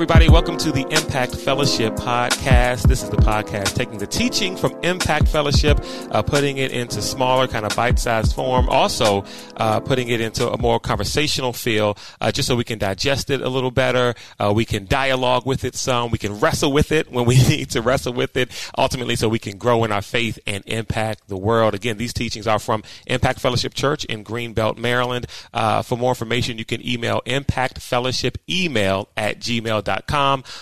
everybody. Welcome to the Impact Fellowship podcast. This is the podcast taking the teaching from Impact Fellowship, uh, putting it into smaller, kind of bite sized form. Also, uh, putting it into a more conversational feel, uh, just so we can digest it a little better. Uh, we can dialogue with it some. We can wrestle with it when we need to wrestle with it. Ultimately, so we can grow in our faith and impact the world. Again, these teachings are from Impact Fellowship Church in Greenbelt, Maryland. Uh, for more information, you can email Impact Fellowship email at gmail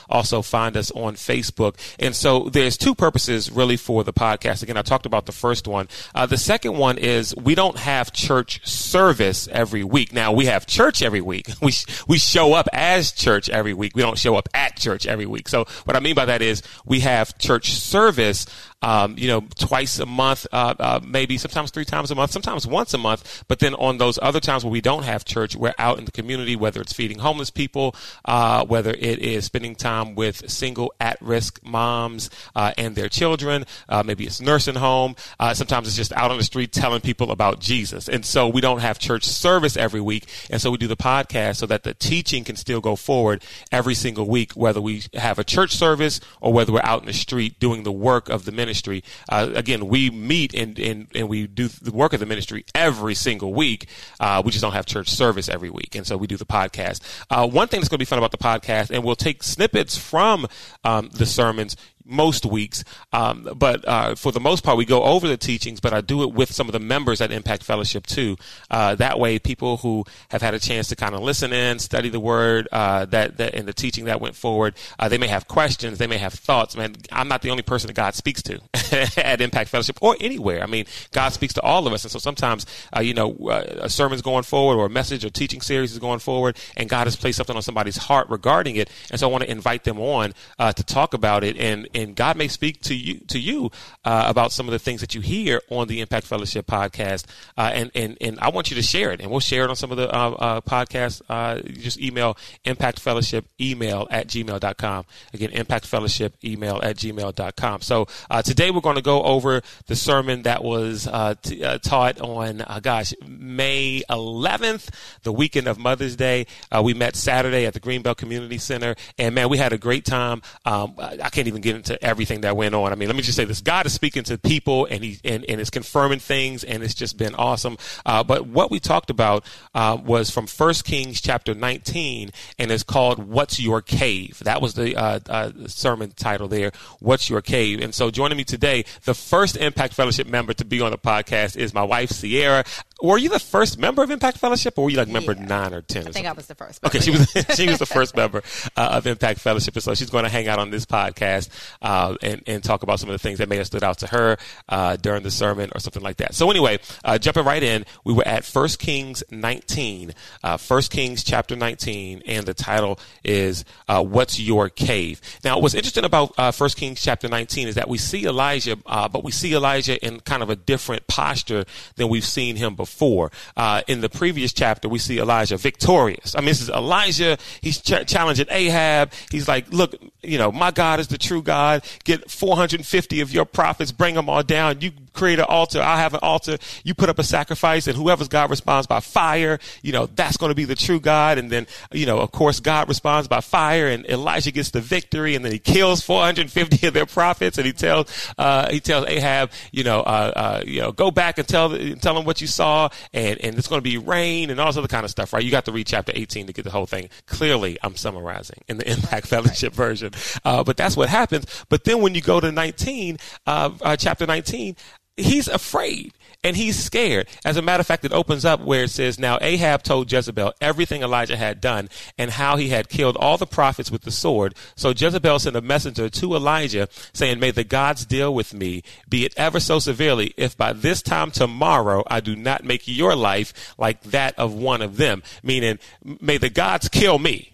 Also find us on Facebook. And so there's two purposes really for the podcast. Again, I talked about the first one. Uh, the second one is we don't have church service every week. Now we have church every week. We, we show up as church every week. We don't show up at church every week. So what I mean by that is we have church service um, you know, twice a month, uh, uh, maybe sometimes three times a month, sometimes once a month. But then on those other times where we don't have church, we're out in the community, whether it's feeding homeless people, uh, whether it is spending time with single at-risk moms uh, and their children, uh, maybe it's nursing home. Uh, sometimes it's just out on the street telling people about Jesus. And so we don't have church service every week, and so we do the podcast so that the teaching can still go forward every single week, whether we have a church service or whether we're out in the street doing the work of the ministry ministry. Uh, again, we meet and, and, and we do the work of the ministry every single week. Uh, we just don't have church service every week. And so we do the podcast. Uh, one thing that's going to be fun about the podcast, and we'll take snippets from um, the sermons most weeks. Um, but uh, for the most part, we go over the teachings, but I do it with some of the members at Impact Fellowship too. Uh, that way, people who have had a chance to kind of listen in, study the word, uh, that, that and the teaching that went forward, uh, they may have questions, they may have thoughts. Man, I'm not the only person that God speaks to at Impact Fellowship or anywhere. I mean, God speaks to all of us, and so sometimes, uh, you know, uh, a sermon's going forward or a message or teaching series is going forward, and God has placed something on somebody's heart regarding it, and so I want to invite them on to talk about it and and God may speak to you to you uh, about some of the things that you hear on the Impact Fellowship podcast, uh, and and and I want you to share it, and we'll share it on some of the uh, uh podcasts. Uh, just email Impact Fellowship email at gmail.com. Again, Impact Fellowship email at gmail.com. So uh, today we're going to go over the sermon that was t- taught on gosh May 11th, the weekend of Mother's Day. we met Saturday at the Greenbelt Community Center, and man, we had a great time. Um, I can't even get into into everything that went on. I mean, let me just say this: God is speaking to people, and he and, and is confirming things, and it's just been awesome. Uh, but what we talked about uh, was from First Kings chapter 19, and it's called "What's Your Cave." That was the uh, uh, sermon title there. "What's Your Cave?" And so, joining me today, the first Impact Fellowship member to be on the podcast is my wife Sierra. Were you the first member of Impact Fellowship, or were you like member yeah. nine or ten? Or I think something? I was the first. Member, okay, she was she was the first member uh, of Impact Fellowship, and so she's going to hang out on this podcast uh, and and talk about some of the things that may have stood out to her uh, during the sermon or something like that. So anyway, uh, jumping right in, we were at First Kings 19, uh, First Kings chapter 19, and the title is uh, "What's Your Cave." Now, what's interesting about First Kings chapter 19 is that we see Elijah, but we see Elijah in kind of a different posture than we've seen him before. Uh, in the previous chapter, we see Elijah victorious. I mean, this is Elijah. He's ch- challenging Ahab. He's like, look, you know, my God is the true God. Get 450 of your prophets, bring them all down. You create an altar. I'll have an altar. You put up a sacrifice and whoever's God responds by fire, you know, that's going to be the true God. And then, you know, of course, God responds by fire and Elijah gets the victory and then he kills 450 of their prophets and he tells, uh, he tells Ahab, you know, uh, uh, you know, go back and tell, tell him what you saw and, and it's going to be rain and all this other kind of stuff, right? You got to read chapter 18 to get the whole thing. Clearly, I'm summarizing in the Impact Fellowship version. Uh, but that's what happens. But then when you go to 19, uh, uh, chapter 19, he's afraid and he's scared. As a matter of fact, it opens up where it says, Now Ahab told Jezebel everything Elijah had done and how he had killed all the prophets with the sword. So Jezebel sent a messenger to Elijah saying, May the gods deal with me, be it ever so severely, if by this time tomorrow I do not make your life like that of one of them. Meaning, may the gods kill me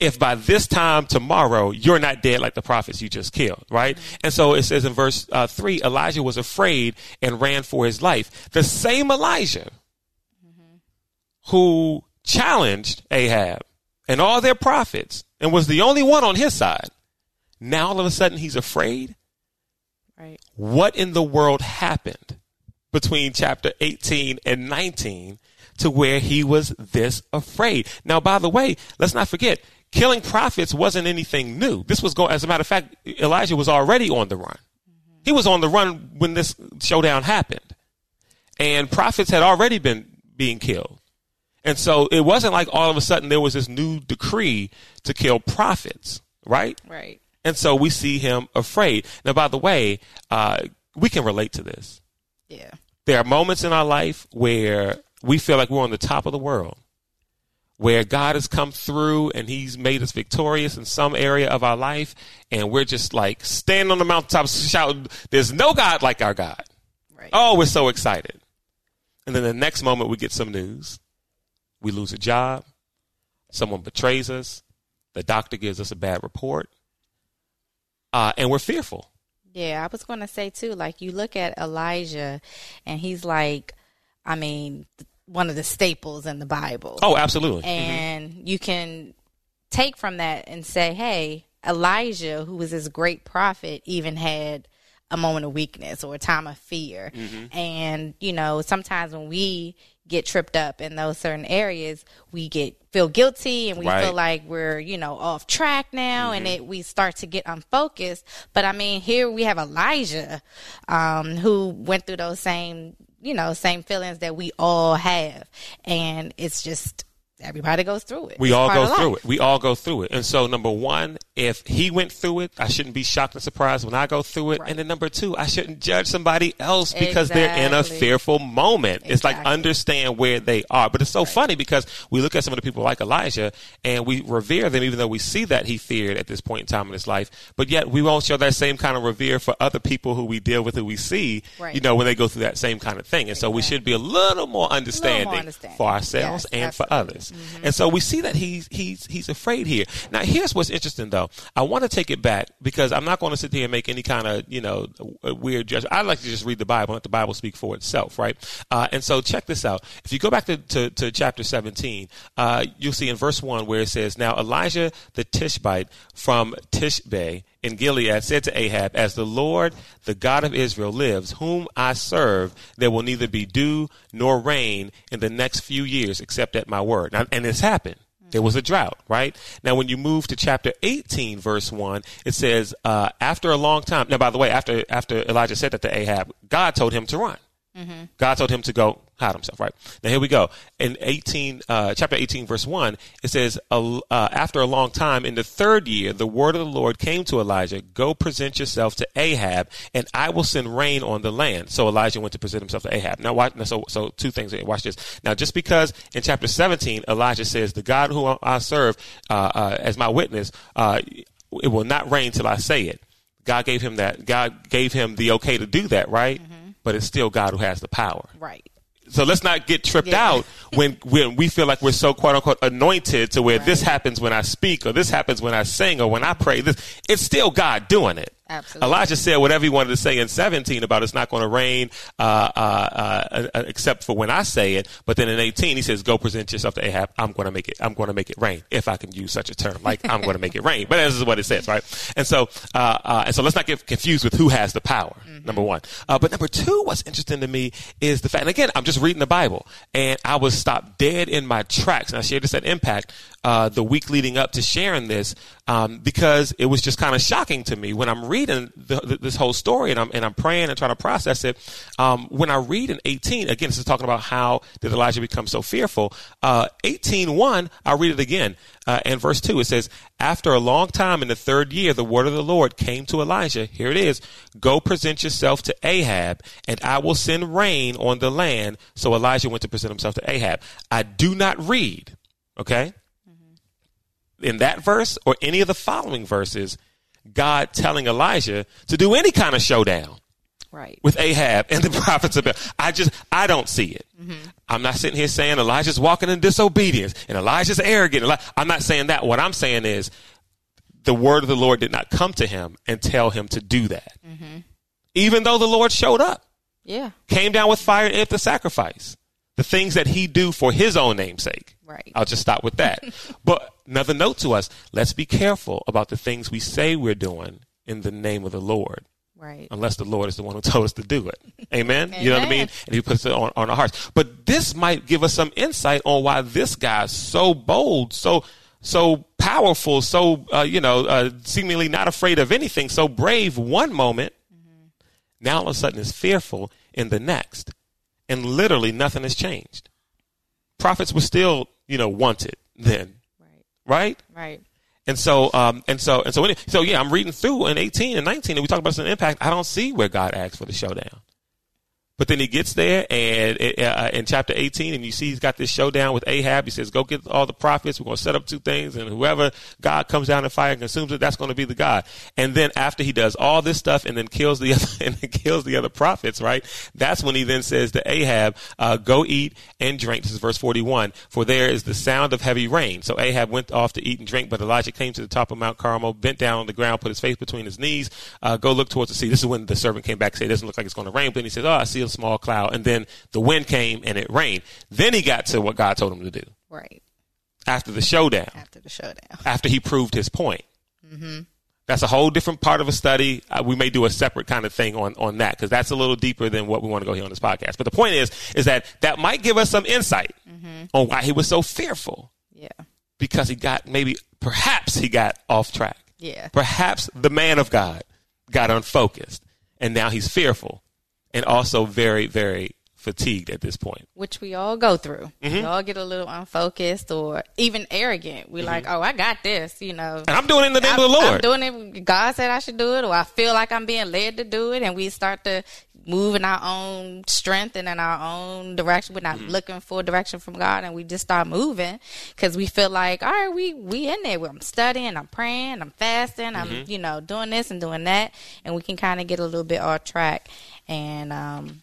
if by this time tomorrow you're not dead like the prophets you just killed, right? And so it says in verse uh, 3 Elijah was afraid and ran for his life. The same Elijah mm-hmm. who challenged Ahab and all their prophets and was the only one on his side. Now all of a sudden he's afraid. Right. What in the world happened between chapter 18 and 19 to where he was this afraid. Now, by the way, let's not forget, killing prophets wasn't anything new. This was going, as a matter of fact, Elijah was already on the run. He was on the run when this showdown happened. And prophets had already been being killed. And so it wasn't like all of a sudden there was this new decree to kill prophets, right? Right. And so we see him afraid. Now, by the way, uh, we can relate to this. Yeah. There are moments in our life where we feel like we're on the top of the world, where God has come through and he's made us victorious in some area of our life. And we're just like standing on the mountaintop shouting, there's no God like our God. Right. Oh, we're so excited. And then the next moment we get some news. We lose a job. Someone betrays us. The doctor gives us a bad report. Uh, and we're fearful. Yeah, I was going to say too, like you look at Elijah and he's like, I mean, one of the staples in the Bible. Oh, absolutely. Mm-hmm. And you can take from that and say, hey, Elijah, who was this great prophet, even had a moment of weakness or a time of fear. Mm-hmm. And, you know, sometimes when we get tripped up in those certain areas, we get feel guilty and we Right. feel like we're, you know, off track now and mm-hmm. it we start to get unfocused. But I mean, here we have Elijah, um, who went through those same, you know, same feelings that we all have. And it's just everybody goes through it. We It's all go of life. through it. We all go through it. And so, number one, if he went through it, I shouldn't be shocked and surprised when I go through it. Right. And then number two, I shouldn't judge somebody else because they're in a fearful moment. It's like understand where they are. But it's so funny because we look at some of the people like Elijah and we revere them, even though we see that he feared at this point in time in his life. But yet we won't show that same kind of revere for other people who we deal with, who we see, Right. you know, when they go through that same kind of thing. And so we should be a little more understanding, understanding. for ourselves Yes, and for others. And so we see that he's he's he's afraid here. Now here's what's interesting though. I want to take it back because I'm not going to sit here and make any kind of you know weird judgment. I like to just read the Bible, and let the Bible speak for itself, right? Uh, and so check this out. If you go back to to, to chapter 17, uh, you'll see in verse one where it says, "Now Elijah the Tishbite from Tishbe." In Gilead said to Ahab, As the Lord, the God of Israel, lives, whom I serve, there will neither be dew nor rain in the next few years except at my word. Now, and this happened. There was a drought, right? Now, when you move to chapter 18, verse 1, it says, uh, after a long time, now, by the way, after, after Elijah said that to Ahab, God told him to run. God told him to go hide himself, right? Now here we go. In 18, uh, chapter 18, verse 1, it says, uh, uh, after a long time, in the third year, the word of the Lord came to Elijah, go present yourself to Ahab, and I will send rain on the land. So Elijah went to present himself to Ahab. Now, watch, now, so, so two things here. Watch this. Now, just because in chapter 17, Elijah says, the God who I serve, uh, uh, as my witness, uh, it will not rain till I say it. God gave him that. God gave him the okay to do that, right? But it's still God who has the power. Right. So let's not get tripped Yeah. out when when we feel like we're so quote unquote anointed to where this happens when I speak or this happens when I sing or when I pray. This it's still God doing it. Absolutely. Elijah said whatever he wanted to say in 17 about it's not going to rain uh, uh, uh, uh, except for when I say it. But then in 18 he says, "Go present yourself to Ahab. I'm going to make it. I'm going to make it rain if I can use such a term. Like I'm going to make it rain." But this is what it says, right? And so uh, uh, and so let's not get confused with who has the power. Number one, uh, but number two, what's interesting to me is the fact. And again, I'm just reading the Bible, and I was stopped dead in my tracks. And I shared this at Impact uh, the week leading up to sharing this um, because it was just kind of shocking to me when I'm reading the, the, this whole story and I'm and I'm praying and trying to process it. Um, when I read in 18, again, this is talking about how did Elijah become so fearful. Uh, 18:1, I'll read it again. Uh, in verse 2, it says, After a long time in the third year, the word of the Lord came to Elijah. Here it is. Go present yourself to Ahab, and I will send rain on the land. So Elijah went to present himself to Ahab. I do not read, okay? In that verse or any of the following verses, God telling Elijah to do any kind of showdown Right. with Ahab and the prophets of Baal. I just, I don't see it. Mm-hmm. I'm not sitting here saying Elijah's walking in disobedience and Elijah's arrogant. I'm not saying that. What I'm saying is the word of the Lord did not come to him and tell him to do that. Mm-hmm. Even though the Lord showed up, Yeah. came down with fire and the sacrifice. The things that he do for his own name's sake. Right. I'll just stop with that. but another note to us, let's be careful about the things we say we're doing in the name of the Lord. Right. Unless the Lord is the one who told us to do it. Amen? You know what I mean? And he puts it on, on our hearts. But this might give us some insight on why this guy's so bold, so so powerful, so uh, you know, uh, seemingly not afraid of anything, so brave one moment, mm-hmm. now all of a sudden is fearful in the next, and literally nothing has changed. Prophets were still, you know, wanted then, right? Right. And so, um, and so, and so, so yeah, I'm reading through in 18 and 19, and we talk about some impact. I don't see where God asked for the showdown. But then he gets there and uh, in chapter 18, and you see he's got this showdown with Ahab. He says, Go get all the prophets. We're going to set up two things, and whoever God comes down in fire and consumes it, that's going to be the God. And then after he does all this stuff and then kills the other, and then kills the other prophets, right? That's when he then says to Ahab, uh, Go eat and drink. This is verse 41. For there is the sound of heavy rain. So Ahab went off to eat and drink, but Elijah came to the top of Mount Carmel, bent down on the ground, put his face between his knees, uh, go look towards the sea. This is when the servant came back and said, It doesn't look like it's going to rain. But then he says, Oh, I see a small cloud. And then the wind came and it rained. Then he got to what God told him to do. Right. After the showdown. After the showdown. After he proved his point. Mm-hmm. That's a whole different part of a study. Uh, we may do a separate kind of thing on, on that because that's a little deeper than what we want to go here on this podcast. But the point is, is that that might give us some insight mm-hmm. on why he was so fearful. Yeah. Because he got maybe, perhaps he got off track. Yeah. Perhaps the man of God got unfocused and now he's fearful and also very, very fatigued at this point. Which we all go through. Mm-hmm. We all get a little unfocused or even arrogant. We mm-hmm. like, oh, I got this, you know. And I'm doing it in the name I, of the Lord. I'm doing it. God said I should do it, or I feel like I'm being led to do it, and we start to move in our own strength and in our own direction. We're not mm-hmm. looking for direction from God, and we just start moving because we feel like, all right, we we in there. I'm studying, I'm praying, I'm fasting, I'm mm-hmm. you know doing this and doing that, and we can kind of get a little bit off track. And um,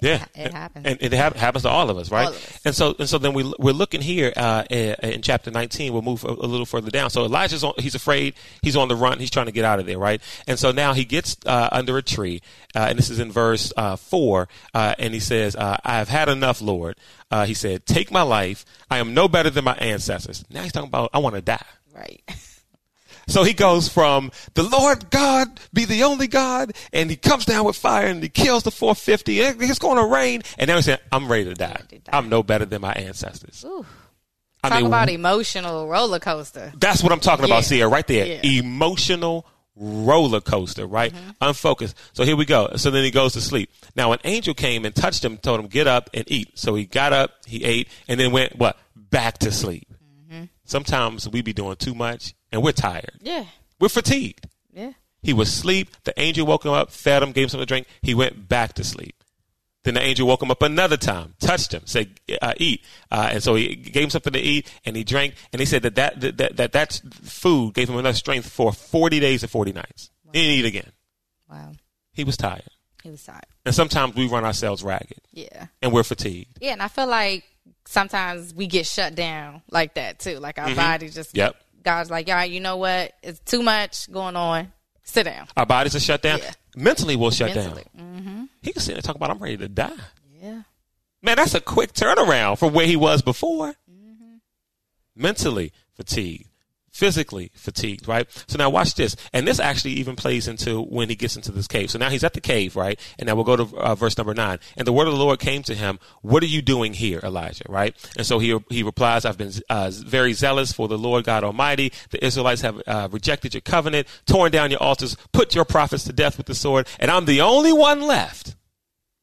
yeah, it happens, and it ha- happens to all of us, right? Of us. And so, and so then we we're looking here uh, in chapter 19. We'll move a, a, little further down. So Elijah's on, he's afraid, he's on the run, he's trying to get out of there, right? And so now he gets uh, under a tree, uh, and this is in verse uh, four, uh, and he says, uh, "I have had enough, Lord." he said, "Take my life. I am no better than my ancestors." Now he's talking about, "I want to die." Right. So he goes from the Lord God be the only God, and he comes down with fire and he kills the 450. It's going to rain, and now he's saying, "I'm ready to die. die. I'm no better than my ancestors." Ooh. I Talk mean, about emotional roller coaster. That's what I'm talking about, yeah. right there. Yeah. Emotional roller coaster, right? Mm-hmm. Unfocused. So here we go. So then he goes to sleep. Now an angel came and touched him, told him, get up and eat. So he got up, he ate, and then went, what? Back to sleep. Mm-hmm. Sometimes we be doing too much and we're tired. Yeah. We're fatigued. Yeah. He was asleep. The angel woke him up, fed him, gave him something to drink. He went back to sleep. Then the angel woke him up another time, touched him, said, uh, "Eat." Uh, and so he gave him something to eat, and he drank. And he said that that that that, that food gave him enough strength for forty days and forty nights. Wow. He didn't eat again. Wow. He was tired. He was tired. And sometimes we run ourselves ragged. Yeah. And we're fatigued. Yeah, and I feel like sometimes we get shut down like that too. Like our mm-hmm. body just yep. God's like, all right, you know what? It's too much going on. Sit down. Our bodies are shut down. Yeah. Mentally, we'll shut Mentally. down. Mm-hmm. He can sit and talk about, I'm ready to die. Yeah. Man, that's a quick turnaround from where he was before. Mm-hmm. Mentally fatigued physically fatigued, right? So now watch this. And this actually even plays into when he gets into this cave. So now he's at the cave, right? And now we'll go to uh, verse number nine. And the word of the Lord came to him, what are you doing here, Elijah, right? And so he, he replies, I've been uh, very zealous for the Lord God Almighty. The Israelites have uh, rejected your covenant, torn down your altars, put your prophets to death with the sword, and I'm the only one left.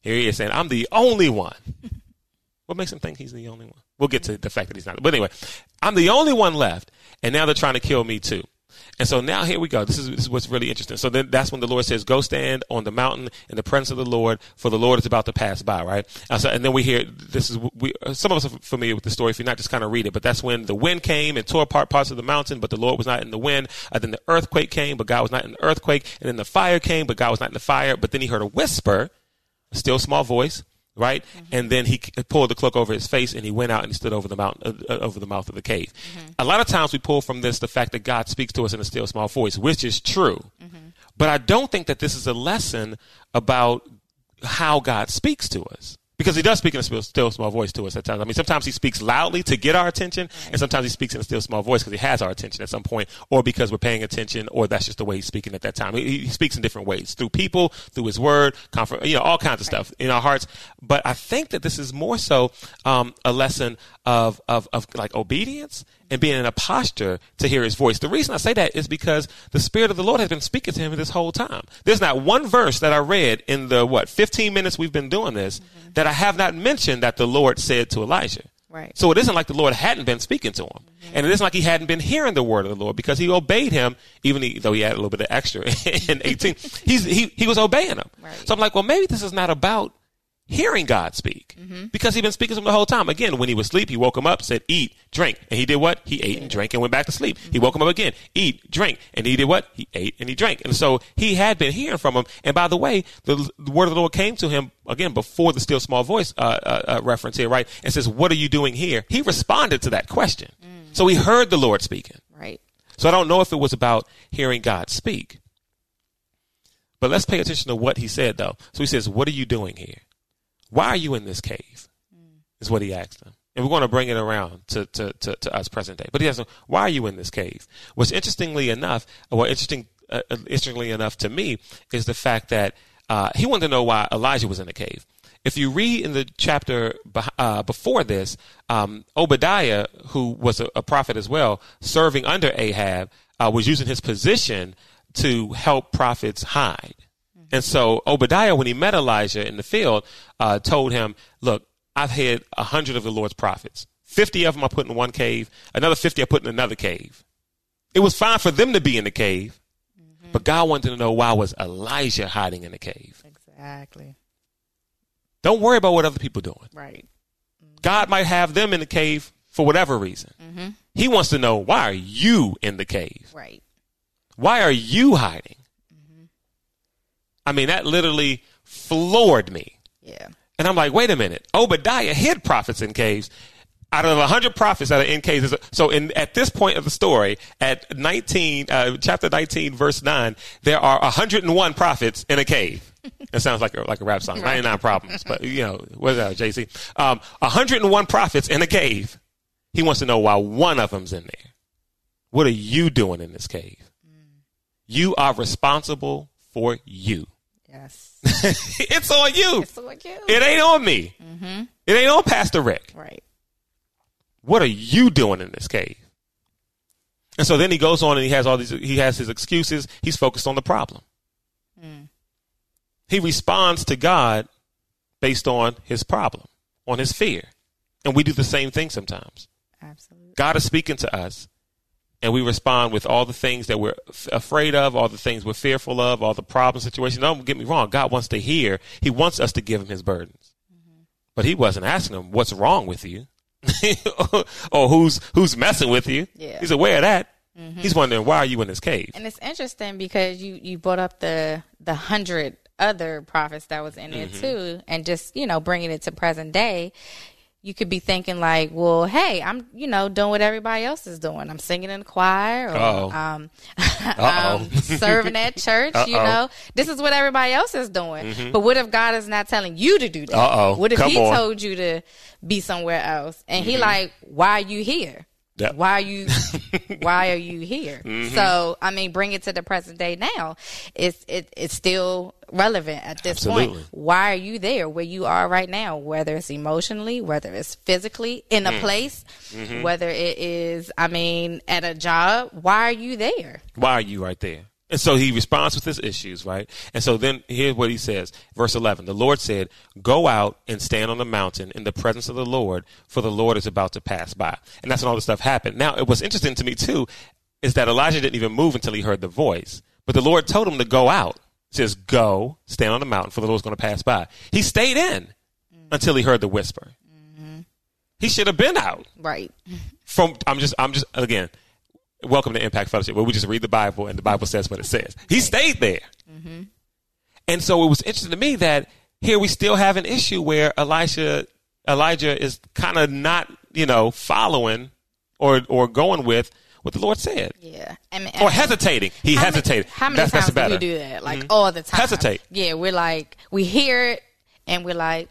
Here he is saying, I'm the only one. what makes him think he's the only one? We'll get to the fact that he's not. But anyway, I'm the only one left and now they're trying to kill me too. And so now here we go. This is, this is, what's really interesting. So then that's when the Lord says, "Go stand on the mountain in the presence of the Lord, for the Lord is about to pass by." Right. And, so, and then we hear this is we some of us are familiar with the story. If you're not, just kind of read it. But that's when the wind came and tore apart parts of the mountain, but the Lord was not in the wind. And uh, then the earthquake came, but God was not in the earthquake. And then the fire came, but God was not in the fire. But then he heard a whisper, a still small voice, right? Mm-hmm. And then he pulled the cloak over his face and he went out and he stood over the mount uh, uh, over the mouth of the cave. Mm-hmm. A lot of times we pull from this the fact that God speaks to us in a still small voice, which is true. Mm-hmm. But I don't think that this is a lesson about how God speaks to us because he does speak in a still, still small voice to us at times. I mean, sometimes he speaks loudly to get our attention, and sometimes he speaks in a still small voice because he has our attention at some point, or because we're paying attention, or that's just the way he's speaking at that time. He, he speaks in different ways through people, through his word, comfort, you know, all kinds of stuff in our hearts. But I think that this is more so um, a lesson of, of of like obedience and being in a posture to hear his voice. The reason I say that is because the Spirit of the Lord has been speaking to him this whole time. There's not one verse that I read in the, what, 15 minutes we've been doing this mm-hmm. that I have not mentioned that the Lord said to Elijah. Right. So it isn't like the Lord hadn't been speaking to him. Mm-hmm. And it isn't like he hadn't been hearing the word of the Lord because he obeyed him, even though he had a little bit of extra in 18. He's, he, he was obeying him. Right. So I'm like, well, maybe this is not about hearing God speak mm-hmm. because he'd been speaking to him the whole time. Again, when he was asleep, he woke him up, said, eat, drink. And he did what? He ate and drank and went back to sleep. Mm-hmm. He woke him up again, eat, drink. And he did what? He ate and he drank. And so he had been hearing from him. And by the way, the, the word of the Lord came to him again before the still small voice uh, uh, uh, reference here, right? And says, what are you doing here? He responded to that question. Mm-hmm. So he heard the Lord speaking. Right. So I don't know if it was about hearing God speak. But let's pay attention to what he said, though. So he says, What are you doing here? Why are you in this cave? Is what he asked them. And we're going to bring it around to, to, to, to us present day. But he asked them, why are you in this cave? What's interestingly enough, or interesting, uh, uh, interestingly enough to me, is the fact that uh, he wanted to know why Elijah was in the cave. If you read in the chapter uh, before this, um, Obadiah, who was a, a, prophet as well, serving under Ahab, uh, was using his position to help prophets hide. And so Obadiah, when he met Elijah in the field, uh, told him, look, I've had a hundred of the Lord's prophets. 50 of them I put in one cave. Another 50 I put in another cave. It was fine for them to be in the cave, mm-hmm. but God wanted to know why was Elijah hiding in the cave. Exactly. Don't worry about what other people are doing. Right. Mm-hmm. God might have them in the cave for whatever reason. Mm-hmm. He wants to know why are you in the cave? Right. Why are you hiding? I mean, that literally floored me. Yeah. And I'm like, wait a minute. Obadiah hid prophets in caves. Out of 100 prophets that are in caves. So in, at this point of the story, at 19, uh, chapter 19, verse 9, there are 101 prophets in a cave. It sounds like a, like a rap song. 99 problems. But, you know, what's that, Jay-Z? Um, 101 prophets in a cave. He wants to know why one of them's in there. What are you doing in this cave? Mm. You are responsible for you. Yes. it's on you. It's on you. It ain't on me. Mm-hmm. It ain't on Pastor Rick. Right. What are you doing in this cave? And so then he goes on and he has all these, he has his excuses. He's focused on the problem. Mm. He responds to God based on his problem, on his fear. And we do the same thing sometimes. Absolutely. God is speaking to us and we respond with all the things that we're f- afraid of, all the things we're fearful of, all the problem situations. Don't get me wrong. God wants to hear. He wants us to give him his burdens. Mm-hmm. But he wasn't asking him, what's wrong with you? or who's, who's messing with you? Yeah. He's aware of that. Mm-hmm. He's wondering, why are you in this cave? And it's interesting because you, you brought up the, the hundred other prophets that was in there mm-hmm. too. And just, you know, bringing it to present day, you could be thinking like, well, hey, I'm, you know, doing what everybody else is doing. I'm singing in the choir or um, I'm serving at church, Uh-oh. you know. This is what everybody else is doing. Mm-hmm. But what if God is not telling you to do that? Uh-oh. What if Come he on. told you to be somewhere else? And mm-hmm. he like, why are you here? Yep. Why are you why are you here? Mm-hmm. So I mean bring it to the present day now. It's it, it's still relevant at this Absolutely. point. Why are you there where you are right now? Whether it's emotionally, whether it's physically in a mm. place, mm-hmm. whether it is I mean at a job, why are you there? Why are you right there? And so he responds with his issues, right? And so then here's what he says. Verse 11. The Lord said, go out and stand on the mountain in the presence of the Lord, for the Lord is about to pass by. And that's when all this stuff happened. Now, it was interesting to me too, is that Elijah didn't even move until he heard the voice. But the Lord told him to go out. He says, go, stand on the mountain, for the Lord's going to pass by. He stayed in mm-hmm. until he heard the whisper. Mm-hmm. He should have been out. Right. From, I'm just, I'm just, again, welcome to Impact Fellowship, where we just read the Bible and the Bible says what it says. He stayed there. Mm-hmm. And so it was interesting to me that here we still have an issue where Elisha, Elijah is kind of not, you know, following or, or going with what the Lord said. Yeah. And, and or hesitating. He how hesitated. Many, how many that's, times that's do we do that? Like mm-hmm. all the time. Hesitate. Yeah. We're like, we hear it and we're like,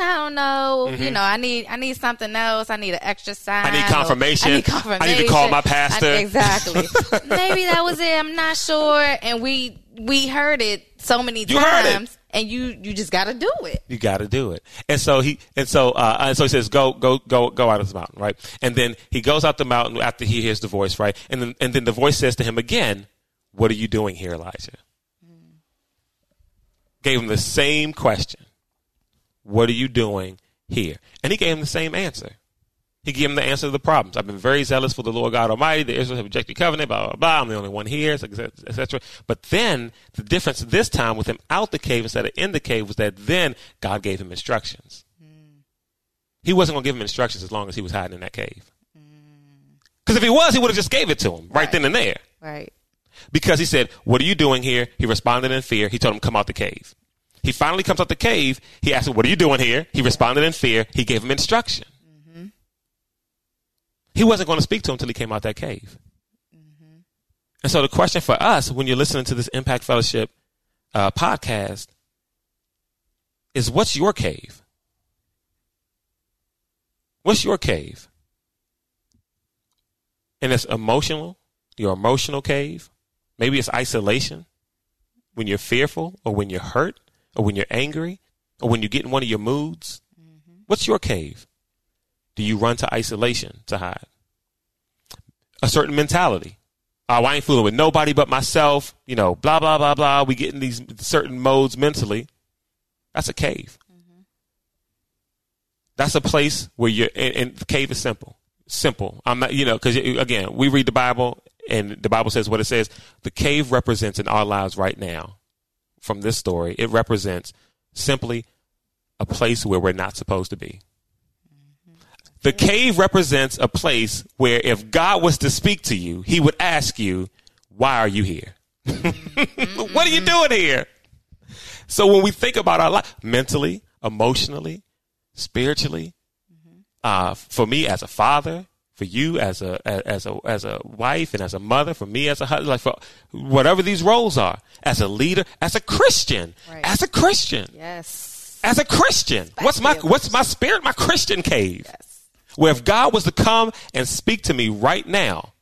I don't know. Mm-hmm. You know, I need I need something else. I need an extra sign. I need confirmation. I need confirmation. I need to call my pastor. I, exactly. Maybe that was it. I'm not sure. And we we heard it so many You heard it. times, and you you just got to do it. You got to do it. And so he and so uh, and so he says, "Go, go, go, go out of the mountain." Right. And then he goes out the mountain after he hears the voice. Right. And then and then the voice says to him again, "What are you doing here, Elijah?" Gave him the same question. What are you doing here? And he gave him the same answer. He gave him the answer to the problems. I've been very zealous for the Lord God Almighty. The Israelites have rejected covenant, blah, blah, blah. I'm the only one here, etc. But then the difference this time with him out the cave instead of in the cave was that then God gave him instructions. Mm. He wasn't going to give him instructions as long as he was hiding in that cave. Mm. Because if he was, he would have just gave it to him right, Right. then and there. Right. Because he said, What are you doing here? He responded in fear. He told him, Come out the cave. He finally comes out the cave. He asked him, What are you doing here? He responded in fear. He gave him instruction. He wasn't going to speak to him until he came out that cave. And so the question for us, when you're listening to this Impact Fellowship uh, podcast, is what's your cave? What's your cave? And it's emotional, your emotional cave. Maybe it's isolation when you're fearful or when you're hurt or when you're angry or when you get in one of your moods. Mm-hmm. What's your cave? Do you run to isolation to hide? A certain mentality. Oh, I ain't fooling with nobody but myself. You know, blah, blah, blah, blah. We get in these certain modes mentally. That's a cave. Mm-hmm. That's a place where you're, and, and the cave is simple. Simple. I'm not, you know, because again, we read the Bible and the Bible says what it says. The cave represents in our lives right now, from this story, it represents simply a place where we're not supposed to be. Mm-hmm. The cave represents a place where if God was to speak to you, he would ask you, why are you here? what are you mm-hmm. doing here? So when we think about our life, mentally, emotionally, spiritually, mm-hmm. uh, for me as a father, for you as a as a as a wife and as a mother, for me as a husband, like for whatever these roles are, as a leader, as a Christian, Right. as a Christian, Yes. as a Christian. What's my what's my spirit? My Christian cave. Yes. Where if God was to come and speak to me right now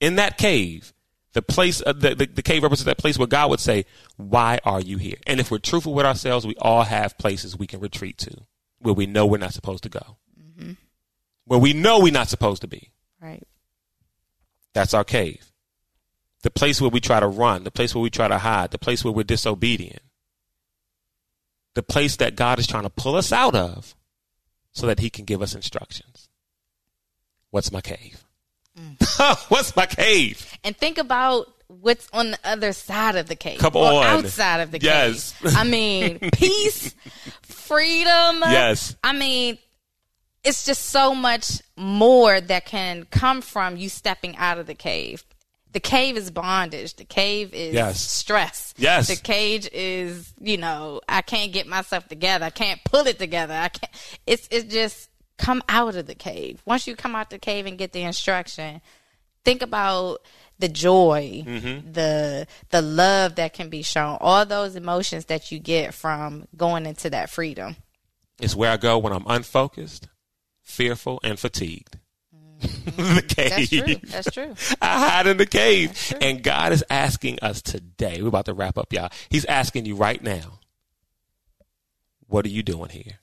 in that cave, the place, uh, the, the, the cave represents that place where God would say, why are you here? And if we're truthful with ourselves, we all have places we can retreat to where we know we're not supposed to go, where we know we're not supposed to be. Right. That's our cave. The place where we try to run, the place where we try to hide, the place where we're disobedient, the place that God is trying to pull us out of so that he can give us instructions. What's my cave? Mm. What's my cave? And think about what's on the other side of the cave. Come on. outside of the Yes. cave. I mean, peace, freedom. Yes. I mean, it's just so much more that can come from you stepping out of the cave. The cave is bondage. The cave is Yes. stress. Yes. The cage is, you know, I can't get myself together. I can't pull it together. I can't. It's it's just come out of the cave. Once you come out the cave and get the instruction, think about the joy, Mm-hmm. the the love that can be shown, all those emotions that you get from going into that freedom. It's where I go when I'm unfocused, fearful, and fatigued. the cave. Mm-hmm. That's true. That's true. I hide in the cave. And God is asking us today. We're about to wrap up, y'all. He's asking you right now, what are you doing here?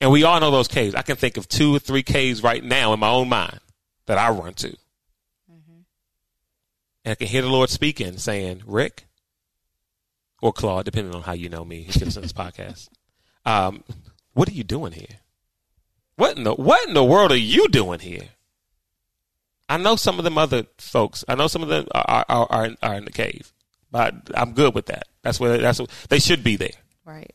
And we all know those caves. I can think of two or three caves right now in my own mind that I run to. Mm-hmm. And I can hear the Lord speaking, saying, Rick or Claude, depending on how you know me, he's going to listen to this podcast. Um, what are you doing here? What in the what in the world are you doing here? I know some of them other folks. I know some of them are are, are, are in the cave, but I'm good with that. That's where that's what, they should be there. Right.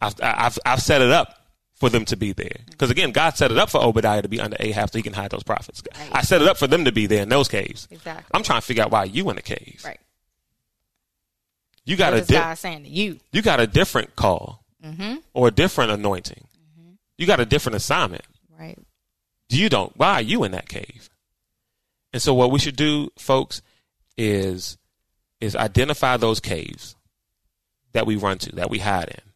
I've, I've I've set it up for them to be there because again, God set it up for Obadiah to be under Ahab so he can hide those prophets. Right. I set it up for them to be there in those caves. Exactly. I'm trying to figure out why you in the cave. right. You got What a di- God saying to you? you got a different call Mm-hmm. or a different anointing. You got a different assignment. Right. you don't why are you in that cave and so what we should do folks is is identify those caves that we run to that we hide in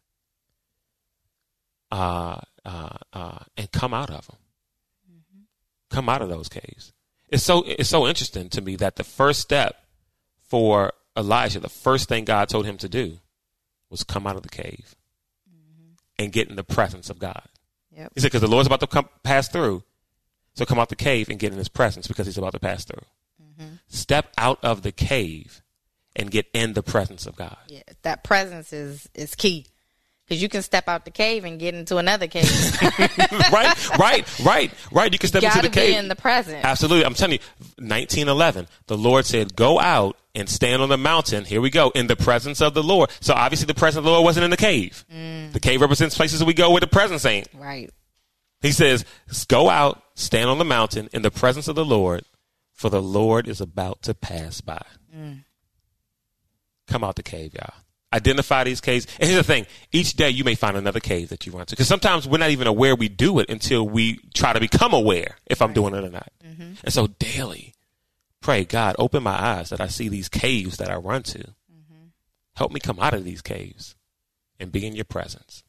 uh, uh, uh, and come out of them come out of those caves it's so it's so interesting to me that the first step for Elijah, the first thing God told him to do was come out of the cave mm-hmm. and get in the presence of God. Yep. He said, because the Lord's about to come pass through. So come out the cave and get in his presence because he's about to pass through. Mm-hmm. Step out of the cave and get in the presence of God. Yeah, that presence is is key. Because you can step out the cave and get into another cave. right, right, right, right. You can step you into the cave. in the present. Absolutely. I'm telling you, 1911, the Lord said, go out and stand on the mountain. Here we go, in the presence of the Lord. So obviously the presence of the Lord wasn't in the cave. Mm. The cave represents places we go where the presence ain't. Right. He says, go out, stand on the mountain in the presence of the Lord, for the Lord is about to pass by. Mm. Come out the cave, y'all identify these caves. And here's the thing: each day you may find another cave that you run to, because sometimes we're not even aware we do it until we try to become aware if I'm doing it or not. Mm-hmm. And so daily, pray God, open my eyes that I see these caves that I run to. Mm-hmm. Help me come out of these caves and be in Your presence.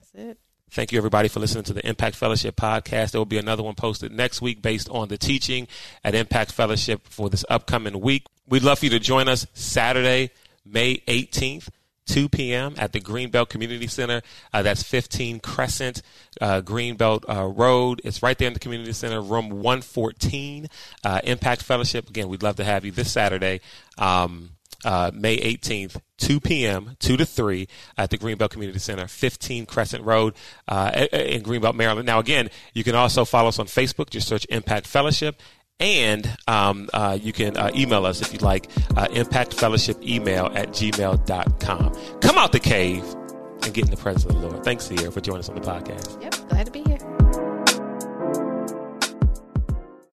That's it. Thank you, everybody, for listening to the Impact Fellowship podcast. There will be another one posted next week based on the teaching at Impact Fellowship for this upcoming week. We'd love for you to join us Saturday, May 18th. 2 p.m. at the Greenbelt Community Center. Uh, that's 15 Crescent uh, Greenbelt uh, Road. It's right there in the Community Center, room 114. Uh, Impact Fellowship. Again, we'd love to have you this Saturday, um, uh, May 18th, 2 p.m., 2 to 3 at the Greenbelt Community Center, 15 Crescent Road uh, in Greenbelt, Maryland. Now, again, you can also follow us on Facebook. Just search Impact Fellowship. And um, uh, you can uh, email us if you'd like, uh, impactfellowshipemail at gmail.com. Come out the cave and get in the presence of the Lord. Thanks, Sierra, for joining us on the podcast. Yep, glad to be here.